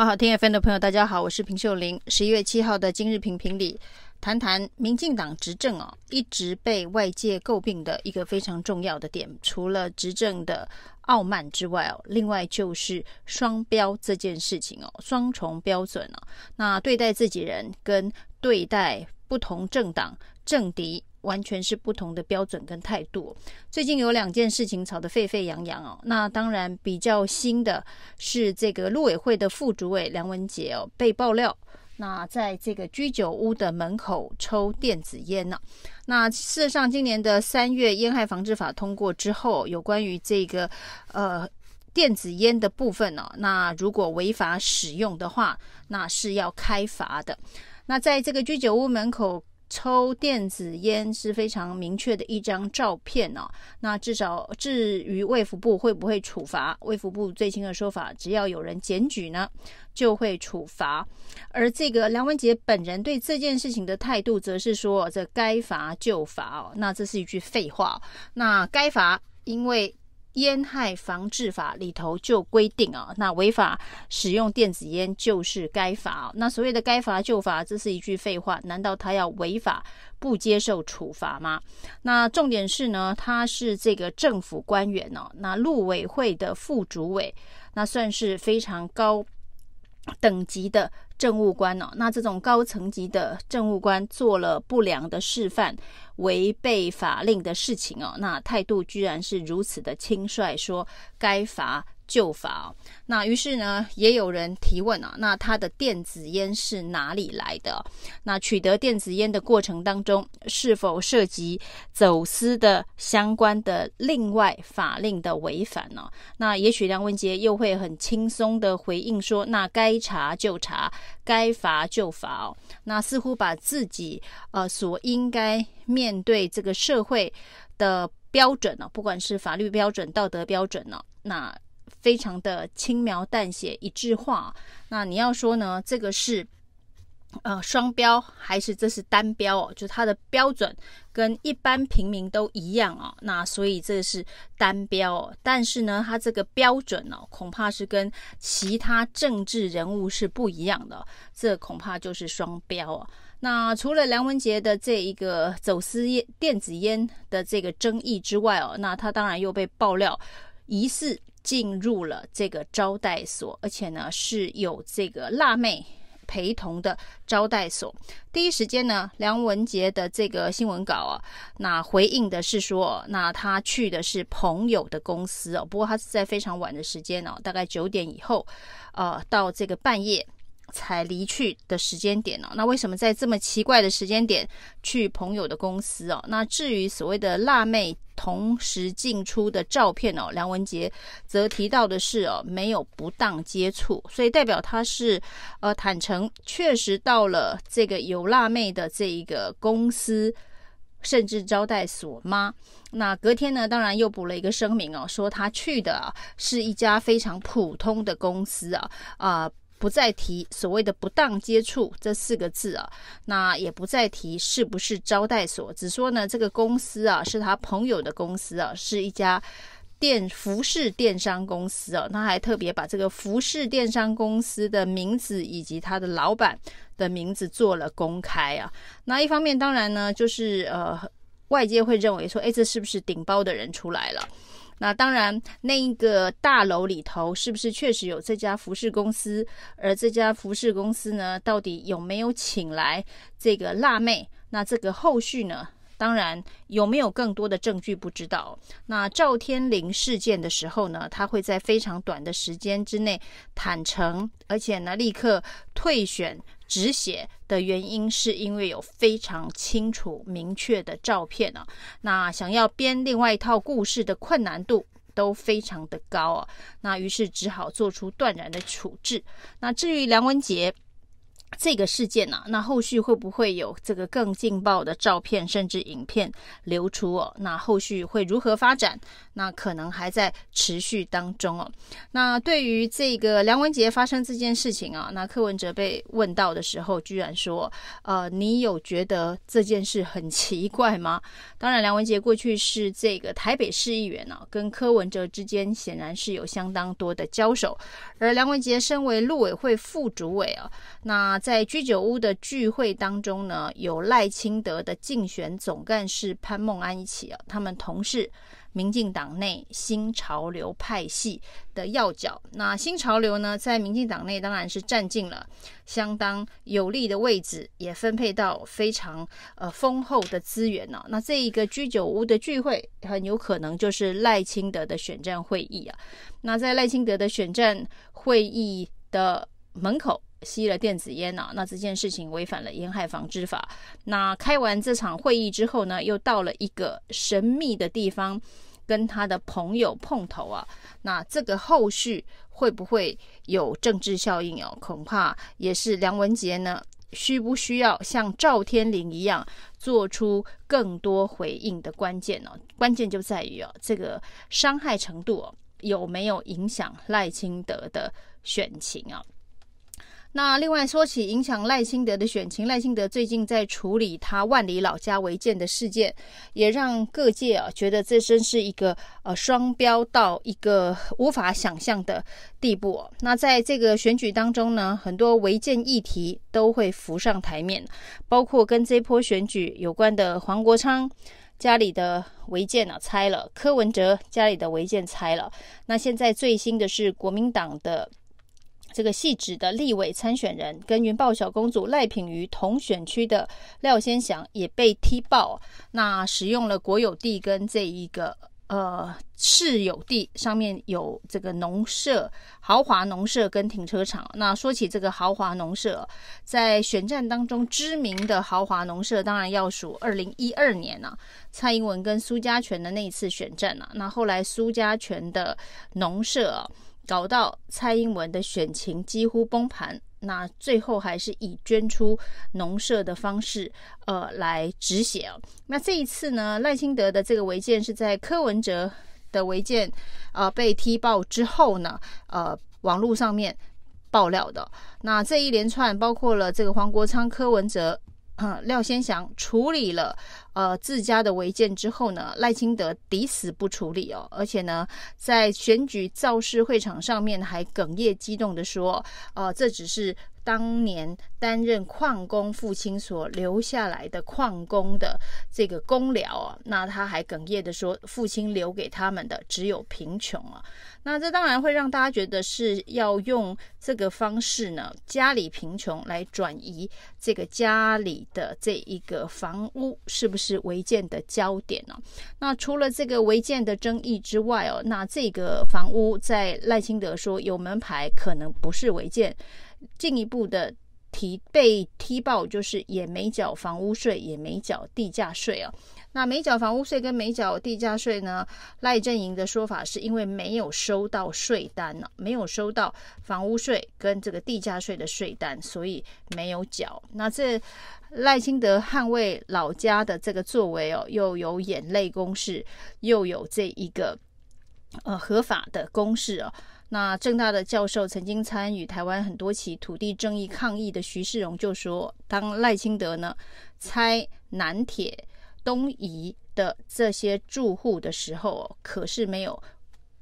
好好听 FM 的朋友，大家好，我是平秀玲。十一月七号的今日评评里，谈谈民进党执政哦，一直被外界诟病的一个非常重要的点，除了执政的傲慢之外哦，另外就是双标这件事情哦，双重标准哦，那对待自己人跟对待不同政党政敌。完全是不同的标准跟态度。最近有两件事情吵得沸沸扬扬哦。那当然比较新的是这个陆委会的副主委梁文杰哦被爆料，那在这个居酒屋的门口抽电子烟呢。那事实上，今年的三月烟害防治法通过之后，有关于这个呃电子烟的部分呢，那如果违法使用的话，那是要开罚的。那在这个居酒屋门口。抽电子烟是非常明确的一张照片哦。那至少至于卫福部会不会处罚？卫福部最新的说法，只要有人检举呢，就会处罚。而这个梁文杰本人对这件事情的态度，则是说这该罚就罚哦。那这是一句废话。那该罚，因为。烟害防治法里头就规定啊，那违法使用电子烟就是该罚。那所谓的该罚就罚，这是一句废话。难道他要违法不接受处罚吗？那重点是呢，他是这个政府官员哦，那陆委会的副主委，那算是非常高等级的政务官哦。那这种高层级的政务官做了不良的示范。违背法令的事情哦，那态度居然是如此的轻率，说该罚就罚。那于是呢，也有人提问啊，那他的电子烟是哪里来的？那取得电子烟的过程当中，是否涉及走私的相关的另外法令的违反呢？那也许梁文杰又会很轻松的回应说，那该查就查，该罚就罚哦。那似乎把自己呃所应该面对这个社会的标准呢，不管是法律标准、道德标准呢，那。非常的轻描淡写、一致化。那你要说呢？这个是呃双标，还是这是单标哦？就它的标准跟一般平民都一样哦。那所以这是单标哦。但是呢，它这个标准哦，恐怕是跟其他政治人物是不一样的。这恐怕就是双标哦。那除了梁文杰的这一个走私烟电子烟的这个争议之外哦，那他当然又被爆料疑似。进入了这个招待所，而且呢是有这个辣妹陪同的招待所。第一时间呢，梁文杰的这个新闻稿啊，那回应的是说，那他去的是朋友的公司哦，不过他是在非常晚的时间哦，大概九点以后，呃，到这个半夜。才离去的时间点哦，那为什么在这么奇怪的时间点去朋友的公司哦？那至于所谓的辣妹同时进出的照片哦，梁文杰则提到的是哦，没有不当接触，所以代表他是呃坦诚，确实到了这个有辣妹的这一个公司，甚至招待所吗？那隔天呢，当然又补了一个声明哦，说他去的啊是一家非常普通的公司啊啊。不再提所谓的不当接触这四个字啊，那也不再提是不是招待所，只说呢这个公司啊是他朋友的公司啊，是一家电服饰电商公司啊，他还特别把这个服饰电商公司的名字以及他的老板的名字做了公开啊。那一方面当然呢就是呃外界会认为说，哎，这是不是顶包的人出来了？那当然，那一个大楼里头是不是确实有这家服饰公司？而这家服饰公司呢，到底有没有请来这个辣妹？那这个后续呢？当然有没有更多的证据不知道。那赵天麟事件的时候呢，他会在非常短的时间之内坦诚，而且呢立刻退选。止血的原因是因为有非常清楚明确的照片啊，那想要编另外一套故事的困难度都非常的高啊，那于是只好做出断然的处置。那至于梁文杰这个事件呢、啊，那后续会不会有这个更劲爆的照片甚至影片流出哦？那后续会如何发展？那可能还在持续当中哦。那对于这个梁文杰发生这件事情啊，那柯文哲被问到的时候，居然说：“呃，你有觉得这件事很奇怪吗？”当然，梁文杰过去是这个台北市议员啊，跟柯文哲之间显然是有相当多的交手。而梁文杰身为陆委会副主委啊，那在居酒屋的聚会当中呢，有赖清德的竞选总干事潘孟安一起啊，他们同是民进党内新潮流派系的要角。那新潮流呢，在民进党内当然是占尽了相当有利的位置，也分配到非常呃丰厚的资源呢、那这一个居酒屋的聚会，很有可能就是赖清德的选战会议啊。那在赖清德的选战会议的门口。吸了电子烟啊，那这件事情违反了烟害防治法。那开完这场会议之后呢，又到了一个神秘的地方，跟他的朋友碰头啊。那这个后续会不会有政治效应哦？恐怕也是梁文杰呢，需不需要像赵天麟一样做出更多回应的关键呢？关键就在于啊，这个伤害程度哦，有没有影响赖清德的选情啊？那另外说起影响赖清德的选情，赖清德最近在处理他万里老家违建的事件，也让各界啊觉得这真是一个呃双标到一个无法想象的地步。那在这个选举当中呢，很多违建议题都会浮上台面，包括跟这波选举有关的黄国昌家里的违建啊拆了，柯文哲家里的违建拆了。那现在最新的是国民党的。这个细致的立委参选人跟云豹小公主赖品妤同选区的廖先祥也被踢爆，那使用了国有地跟这一个呃市有地，上面有这个农舍、豪华农舍跟停车场。那说起这个豪华农舍，在选战当中知名的豪华农舍，当然要数二零一二年啊，蔡英文跟苏家全的那一次选战啊。那后来苏家全的农舍。搞到蔡英文的选情几乎崩盘，那最后还是以捐出农舍的方式，呃，来止血哦。那这一次呢，赖清德的这个违建是在柯文哲的违建，呃，被踢爆之后呢，呃，网络上面爆料的。那这一连串包括了这个黄国昌、柯文哲。嗯，廖先祥处理了呃自家的违建之后呢，赖清德抵死不处理哦，而且呢，在选举造势会场上面还哽咽激动的说，呃，这只是。当年担任矿工父亲所留下来的矿工的这个工寮啊，那他还哽咽的说，父亲留给他们的只有贫穷啊。那这当然会让大家觉得是要用这个方式呢，家里贫穷来转移这个家里的这一个房屋是不是违建的焦点呢？那除了这个违建的争议之外哦，那这个房屋在赖清德说有门牌，可能不是违建。进一步的提被踢爆，就是也没缴房屋税，也没缴地价税啊。那没缴房屋税跟没缴地价税呢？赖阵营的说法是因为没有收到税单呢，没有收到房屋税跟这个地价税的税单，所以没有缴。那这赖清德捍卫老家的这个作为哦，又有眼泪攻势，又有这一个呃合法的攻势哦。那政大的教授曾经参与台湾很多起土地正义抗议的徐世荣就说：“当赖清德呢拆南铁东移的这些住户的时候，可是没有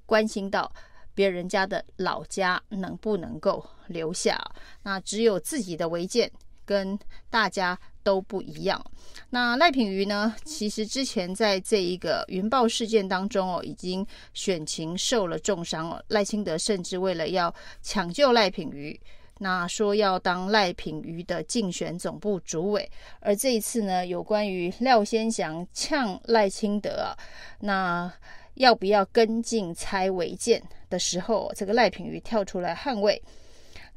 关心到别人家的老家能不能够留下，那只有自己的违建跟大家。”都不一样。那赖品妤呢？其实之前在这一个云豹事件当中哦，已经选情受了重伤哦。赖清德甚至为了要抢救赖品妤，那说要当赖品妤的竞选总部主委。而这一次呢，有关于廖先祥呛赖清德啊，那要不要跟进拆违建的时候，这个赖品妤跳出来捍卫。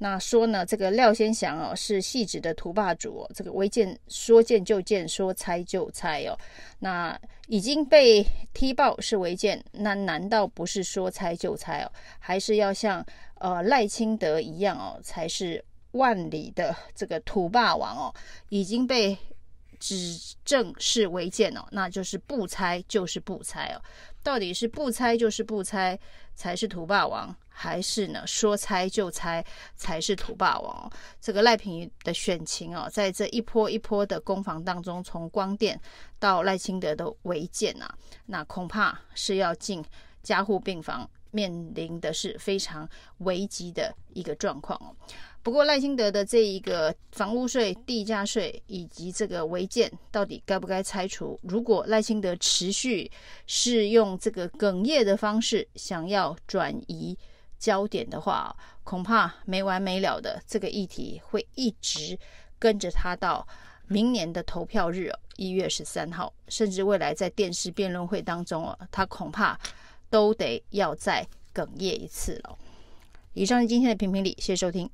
那说呢，这个廖先祥哦是汐止的土霸主哦，这个违建说建就建，说拆就拆哦。那已经被踢爆是违建，那难道不是说拆就拆哦？还是要像呃赖清德一样哦，才是万里的这个土霸王哦，已经被指证是违建哦，那就是不拆就是不拆哦。到底是不拆就是不拆才是土霸王，还是呢说拆就拆才是土霸王？这个赖品的选情哦，在这一波一波的攻防当中，从光电到赖清德的违建啊，那恐怕是要进加护病房，面临的是非常危急的一个状况哦。不过赖清德的这一个房屋税、地价税以及这个违建，到底该不该拆除？如果赖清德持续是用这个哽咽的方式想要转移焦点的话，恐怕没完没了的这个议题会一直跟着他到明年的投票日，一月十三号，甚至未来在电视辩论会当中哦，他恐怕都得要再哽咽一次了。以上是今天的评评理，谢谢收听。